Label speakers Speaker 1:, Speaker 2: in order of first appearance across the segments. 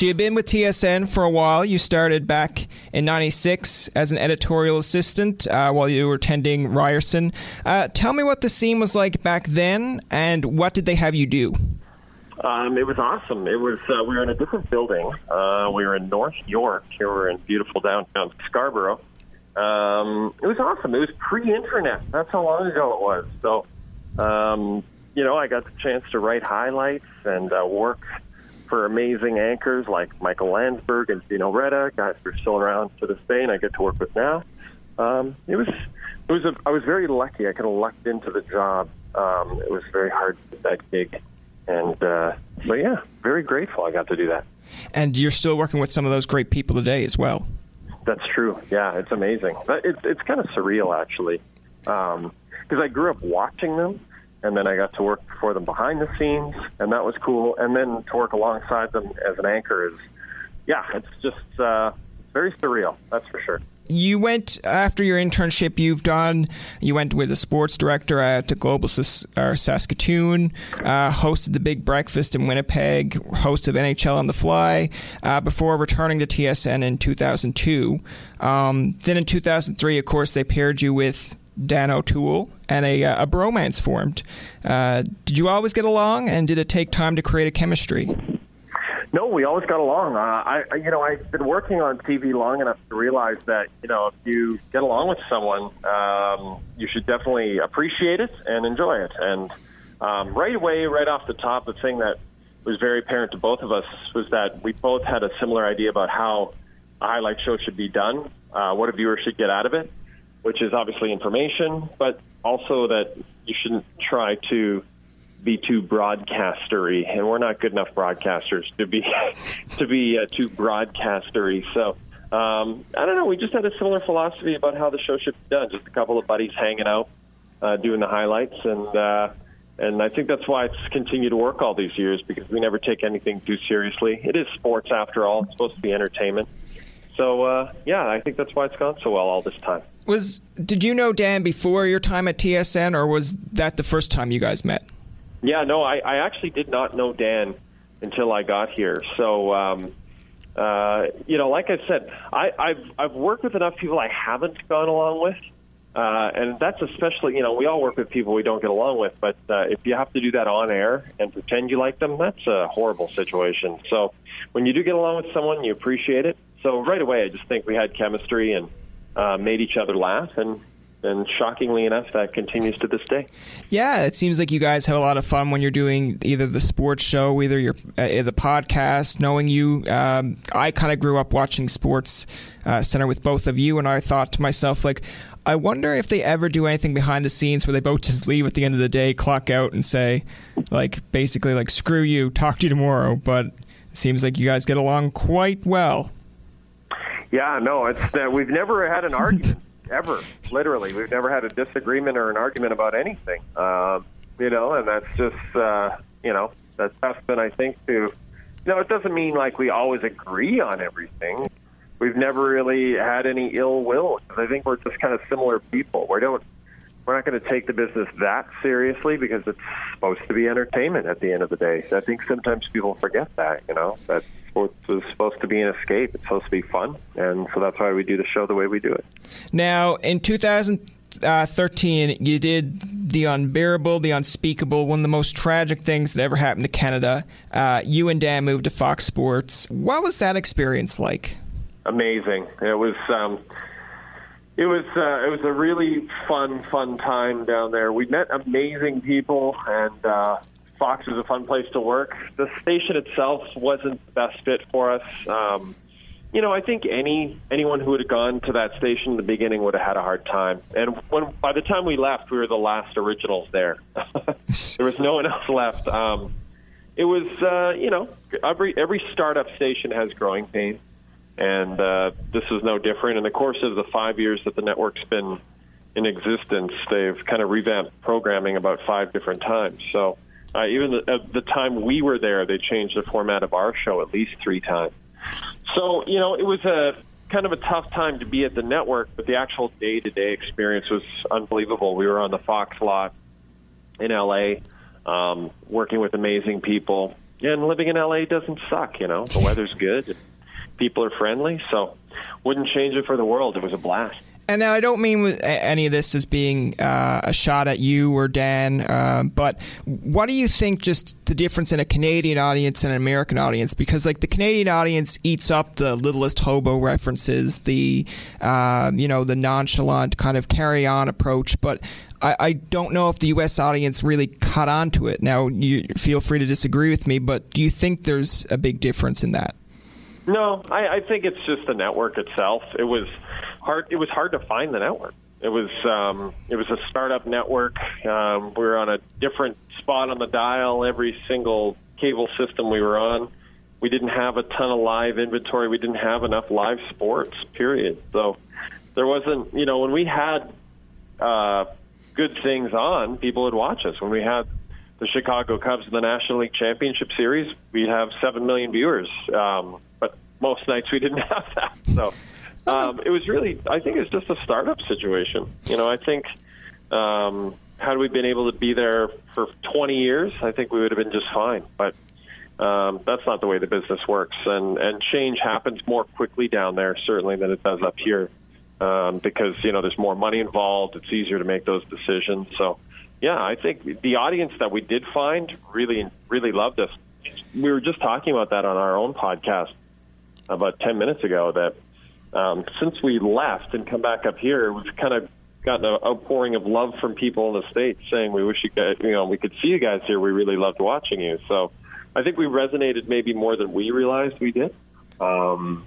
Speaker 1: So you've been with TSN for a while. You started back in '96 as an editorial assistant uh, while you were attending Ryerson. Uh, tell me what the scene was like back then, and what did they have you do?
Speaker 2: Um, it was awesome. It was uh, we were in a different building. Uh, we were in North York. Here we were in beautiful downtown Scarborough. Um, it was awesome. It was pre-internet. That's how long ago it was. So, um, you know, I got the chance to write highlights and uh, work for amazing anchors like Michael Landsberg and Gino Reda, guys who are still around to this day, and I get to work with now. Um, it was, it was. A, I was very lucky. I kind of lucked into the job. Um, it was very hard to get that gig, and uh, so yeah, very grateful I got to do that.
Speaker 1: And you're still working with some of those great people today as well.
Speaker 2: That's true. Yeah, it's amazing. It's it's kind of surreal actually, because um, I grew up watching them and then I got to work for them behind the scenes, and that was cool. And then to work alongside them as an anchor is, yeah, it's just uh, very surreal. That's for sure.
Speaker 1: You went after your internship. You've done. You went with a sports director at Global Saskatoon. Uh, hosted the Big Breakfast in Winnipeg. Hosted NHL on the Fly. Uh, before returning to TSN in 2002. Um, then in 2003, of course, they paired you with Dan O'Toole, and a, uh, a bromance formed. Uh, did you always get along, and did it take time to create a chemistry?
Speaker 2: No, we always got along. Uh, I, you know, I've been working on TV long enough to realize that you know if you get along with someone, um, you should definitely appreciate it and enjoy it. And um, right away, right off the top, the thing that was very apparent to both of us was that we both had a similar idea about how a highlight show should be done, uh, what a viewer should get out of it which is obviously information, but also that you shouldn't try to be too broadcastery, and we're not good enough broadcasters to be to be uh, too broadcastery. So um, I don't know. We just had a similar philosophy about how the show should be done. Just a couple of buddies hanging out, uh, doing the highlights, and uh, and I think that's why it's continued to work all these years because we never take anything too seriously. It is sports after all. It's supposed to be entertainment. So uh, yeah, I think that's why it's gone so well all this time.
Speaker 1: Was did you know Dan before your time at TSN, or was that the first time you guys met?
Speaker 2: Yeah, no, I, I actually did not know Dan until I got here. So, um, uh, you know, like I said, I, I've I've worked with enough people I haven't gone along with, uh, and that's especially you know we all work with people we don't get along with. But uh, if you have to do that on air and pretend you like them, that's a horrible situation. So, when you do get along with someone, you appreciate it. So right away, I just think we had chemistry and uh, made each other laugh, and and shockingly enough, that continues to this day.
Speaker 1: Yeah, it seems like you guys have a lot of fun when you're doing either the sports show, either your uh, the podcast. Knowing you, um, I kind of grew up watching Sports uh, Center with both of you, and I thought to myself, like, I wonder if they ever do anything behind the scenes where they both just leave at the end of the day, clock out, and say, like, basically, like, screw you, talk to you tomorrow. But it seems like you guys get along quite well.
Speaker 2: Yeah, no, it's uh, we've never had an argument ever. Literally, we've never had a disagreement or an argument about anything. Um, you know, and that's just uh, you know that's testament, I think, to you know it doesn't mean like we always agree on everything. We've never really had any ill will because I think we're just kind of similar people. We don't we're not going to take the business that seriously because it's supposed to be entertainment at the end of the day. So I think sometimes people forget that, you know, that sports is supposed to be an escape. It's supposed to be fun, and so that's why we do the show the way we do it.
Speaker 1: Now, in 2013, you did the unbearable, the unspeakable, one of the most tragic things that ever happened to Canada. Uh, you and Dan moved to Fox Sports. What was that experience like?
Speaker 2: Amazing. It was. Um, it was uh, it was a really fun fun time down there. We met amazing people, and uh, Fox was a fun place to work. The station itself wasn't the best fit for us. Um, you know, I think any anyone who had gone to that station in the beginning would have had a hard time. And when by the time we left, we were the last originals there. there was no one else left. Um, it was, uh, you know, every every startup station has growing pains, and uh, this is no different. In the course of the five years that the network's been in existence, they've kind of revamped programming about five different times. So uh, even the, at the time we were there, they changed the format of our show at least three times. So, you know, it was a kind of a tough time to be at the network, but the actual day to day experience was unbelievable. We were on the Fox lot in LA, um, working with amazing people. And living in LA doesn't suck, you know. The weather's good, people are friendly, so wouldn't change it for the world. It was a blast.
Speaker 1: And now I don't mean any of this as being uh, a shot at you or Dan, uh, but what do you think just the difference in a Canadian audience and an American audience? Because like the Canadian audience eats up the littlest hobo references, the uh, you know the nonchalant kind of carry on approach, but I, I, don't know if the U.S. audience really caught on to it. Now, you feel free to disagree with me, but do you think there's a big difference in that?
Speaker 2: No, I, I think it's just the network itself. It was hard. It was hard to find the network. It was um, it was a startup network. Um, we were on a different spot on the dial every single cable system we were on. We didn't have a ton of live inventory. We didn't have enough live sports. Period. So there wasn't. You know, when we had uh, good things on, people would watch us. When we had the Chicago Cubs in the National League Championship Series, we'd have seven million viewers. Um, but most nights we didn't have that. So um, it was really, I think it's just a startup situation. You know, I think um, had we been able to be there for 20 years, I think we would have been just fine. But um, that's not the way the business works, and and change happens more quickly down there certainly than it does up here, um, because you know there's more money involved. It's easier to make those decisions. So, yeah, I think the audience that we did find really really loved us. We were just talking about that on our own podcast about 10 minutes ago. That um, since we left and come back up here, we've kind of gotten an outpouring of love from people in the states saying we wish you guys, you know, we could see you guys here. We really loved watching you. So I think we resonated maybe more than we realized we did. Um,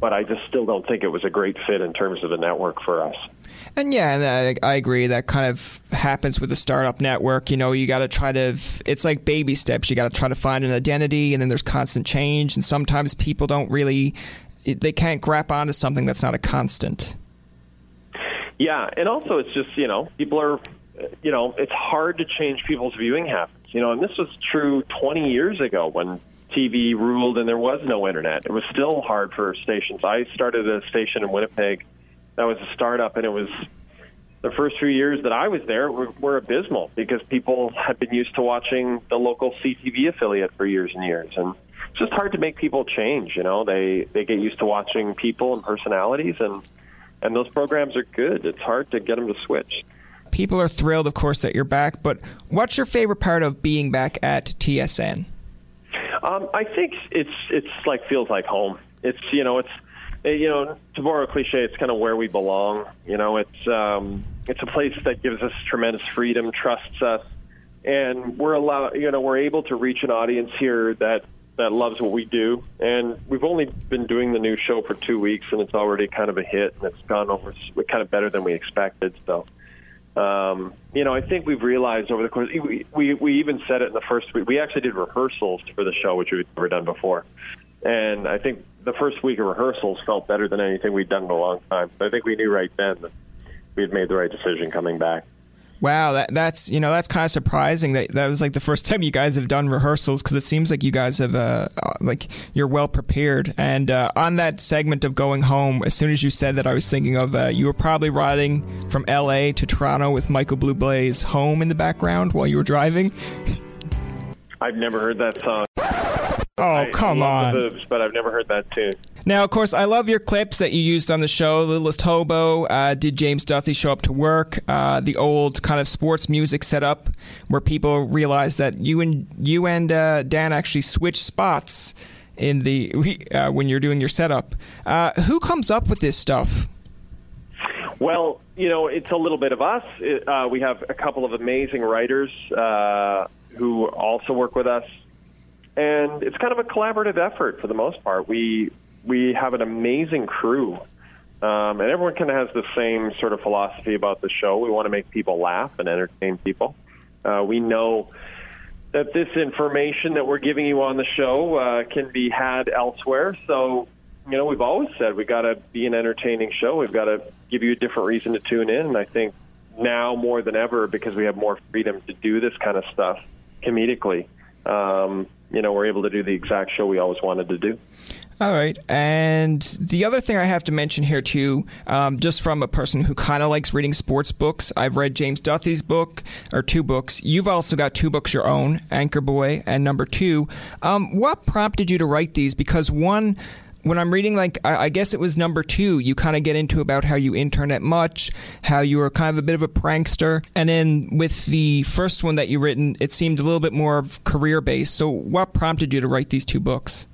Speaker 2: but I just still don't think it was a great fit in terms of the network for us.
Speaker 1: And yeah, and I, I agree. That kind of happens with a startup network. You know, you got to try to. It's like baby steps. You got to try to find an identity, and then there's constant change. And sometimes people don't really they can't grab onto something that's not a constant.
Speaker 2: Yeah, and also it's just you know people are you know it's hard to change people's viewing habits. You know, and this was true 20 years ago when TV ruled and there was no internet. It was still hard for stations. I started a station in Winnipeg that was a startup, and it was the first few years that I was there were, were abysmal because people had been used to watching the local CTV affiliate for years and years, and it's just hard to make people change. You know, they they get used to watching people and personalities, and and those programs are good. It's hard to get them to switch.
Speaker 1: People are thrilled, of course, that you're back. But what's your favorite part of being back at TSN?
Speaker 2: Um, I think it's it's like feels like home. It's you know it's you know to borrow a cliche, it's kind of where we belong. You know, it's um, it's a place that gives us tremendous freedom, trusts us, and we're allowed. You know, we're able to reach an audience here that that loves what we do. And we've only been doing the new show for two weeks, and it's already kind of a hit, and it's gone over kind of better than we expected. So, um, you know, I think we've realized over the course. We, we we even said it in the first week. We actually did rehearsals for the show, which we've never done before. And I think the first week of rehearsals felt better than anything we'd done in a long time. So I think we knew right then that we had made the right decision coming back.
Speaker 1: Wow, that, that's you know that's kind of surprising that that was like the first time you guys have done rehearsals because it seems like you guys have uh, uh, like you're well prepared. And uh, on that segment of going home, as soon as you said that, I was thinking of uh, you were probably riding from L.A. to Toronto with Michael Bublé's "Home" in the background while you were driving.
Speaker 2: I've never heard that song.
Speaker 1: Oh, come
Speaker 2: on. Boobs, but I've never heard that tune.
Speaker 1: Now, of course, I love your clips that you used on the show. Littlest Hobo, uh, did James Duthie show up to work? Uh, the old kind of sports music setup where people realize that you and you and uh, Dan actually switch spots in the uh, when you're doing your setup. Uh, who comes up with this stuff?
Speaker 2: Well, you know, it's a little bit of us. It, uh, we have a couple of amazing writers who also work with us and it's kind of a collaborative effort for the most part. We we have an amazing crew, um, and everyone kind of has the same sort of philosophy about the show. We want to make people laugh and entertain people. Uh, we know that this information that we're giving you on the show uh, can be had elsewhere. So, you know, we've always said we got to be an entertaining show. We've got to give you a different reason to tune in. And I think now more than ever, because we have more freedom to do this kind of stuff comedically, um, you know, we're able to do the exact show we always wanted to do.
Speaker 1: All right. And the other thing I have to mention here, too, um, just from a person who kind of likes reading sports books, I've read James Duthie's book, or two books. You've also got two books your own, Anchor Boy and number two. Um, what prompted you to write these? Because one, when I'm reading, like, I, I guess it was number two, you kind of get into about how you intern at Much, how you were kind of a bit of a prankster. And then with the first one that you written, it seemed a little bit more career based. So, what prompted you to write these two books?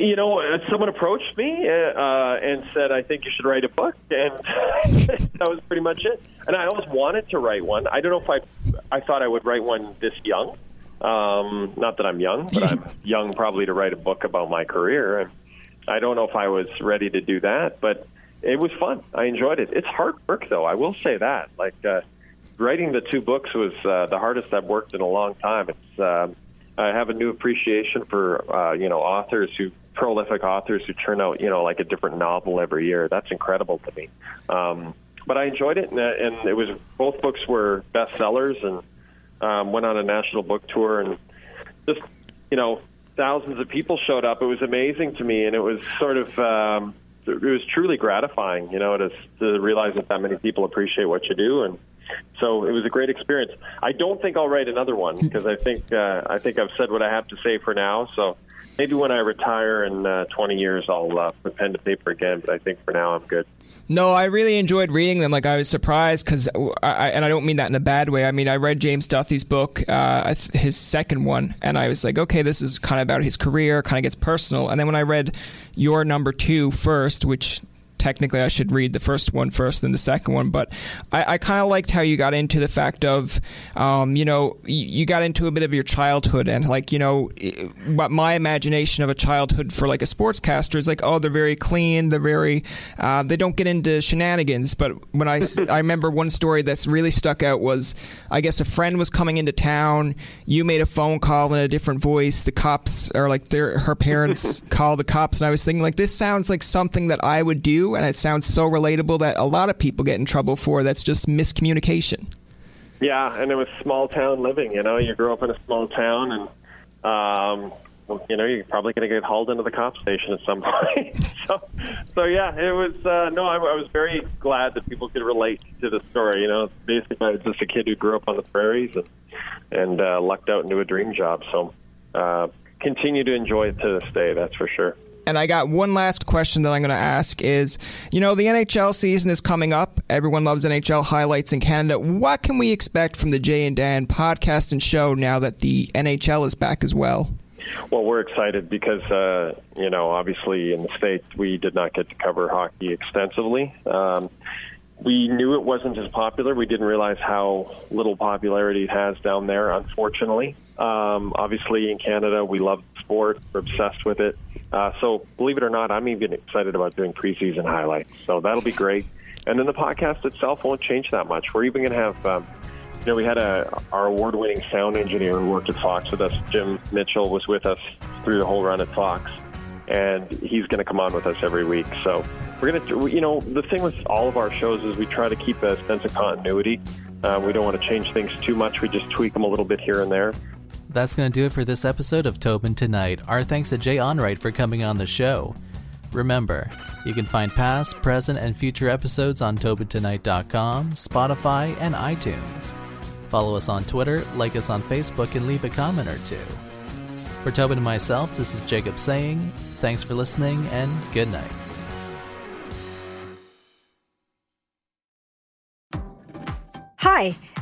Speaker 2: You know, uh, someone approached me uh, uh, and said, "I think you should write a book," and that was pretty much it. And I always wanted to write one. I don't know if I, I thought I would write one this young. Um, not that I'm young, but I'm young probably to write a book about my career. I don't know if I was ready to do that, but it was fun. I enjoyed it. It's hard work, though. I will say that. Like uh, writing the two books was uh, the hardest I've worked in a long time. It's uh, I have a new appreciation for uh, you know authors who prolific authors who turn out you know like a different novel every year. That's incredible to me. Um, but I enjoyed it, and, and it was both books were bestsellers, and um, went on a national book tour, and just you know thousands of people showed up. It was amazing to me, and it was sort of um, it was truly gratifying, you know, to to realize that that many people appreciate what you do and so it was a great experience. I don't think I'll write another one because I think uh, I think I've said what I have to say for now. So maybe when I retire in uh, 20 years, I'll uh, put pen to paper again. But I think for now, I'm good.
Speaker 1: No, I really enjoyed reading them. Like I was surprised because, and I don't mean that in a bad way. I mean I read James Duthie's book, uh, his second one, and I was like, okay, this is kind of about his career, kind of gets personal. And then when I read your number two first, which technically I should read the first one first, then the second one. But I, I kind of liked how you got into the fact of, um, you know, you, you, got into a bit of your childhood and like, you know, what my imagination of a childhood for like a sportscaster is like, oh, they're very clean, they're very, uh, they don't get into shenanigans. But when I, I remember one story that's really stuck out was, I guess a friend was coming into town, you made a phone call in a different voice, the cops or like their her parents call the cops, and I was thinking like this sounds like something that I would do and it sounds so relatable that a lot of people get in trouble for. That's just miscommunication.
Speaker 2: Yeah, and it was small town living. You know, you grew up in a small town, and um, you know, you're probably going to get hauled into the cop station at some point. so, so yeah, it was. Uh, no, I, I was very glad that people could relate to the story. You know, basically, I was just a kid who grew up on the prairies and and uh, lucked out into a dream job. So, uh, continue to enjoy it to this day. That's for sure.
Speaker 1: And I got one last question that I'm going to ask is, you know, the NHL season is coming up. Everyone loves NHL highlights in Canada. What can we expect from the Jay and Dan podcast and show now that the NHL is back as well?
Speaker 2: Well, we're excited because, uh, you know, obviously in the States, we did not get to cover hockey extensively. Um, we knew it wasn't as popular. We didn't realize how little popularity it has down there, unfortunately. Um, obviously, in Canada, we love sport, we're obsessed with it. Uh, so, believe it or not, I'm even excited about doing preseason highlights. So, that'll be great. And then the podcast itself won't change that much. We're even going to have, um, you know, we had a, our award winning sound engineer who worked at Fox with us, Jim Mitchell, was with us through the whole run at Fox. And he's going to come on with us every week. So, we're going to, you know, the thing with all of our shows is we try to keep a sense of continuity. Uh, we don't want to change things too much. We just tweak them a little bit here and there.
Speaker 3: That's going to do it for this episode of Tobin Tonight. Our thanks to Jay Onrait for coming on the show. Remember, you can find past, present, and future episodes on TobinTonight.com, Spotify, and iTunes. Follow us on Twitter, like us on Facebook, and leave a comment or two. For Tobin and myself, this is Jacob saying, thanks for listening and good night.
Speaker 4: Hi,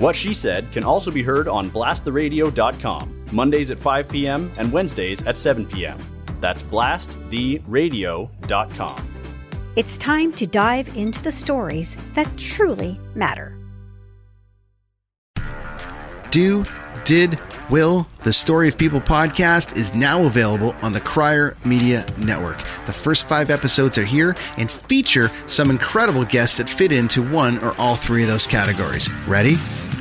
Speaker 5: What She Said can also be heard on blasttheradio.com, Mondays at 5 p.m. and Wednesdays at 7 p.m. That's blasttheradio.com.
Speaker 4: It's time to dive into the stories that truly matter.
Speaker 6: Do, did, will, the Story of People podcast is now available on the Crier Media Network. The first five episodes are here and feature some incredible guests that fit into one or all three of those categories. Ready?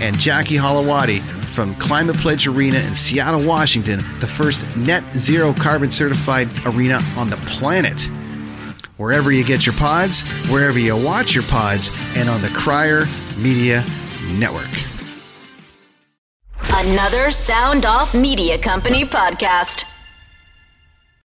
Speaker 6: And Jackie Holowati from Climate Pledge Arena in Seattle, Washington, the first net zero carbon certified arena on the planet. Wherever you get your pods, wherever you watch your pods, and on the Crier Media Network.
Speaker 7: Another Sound Off Media Company podcast.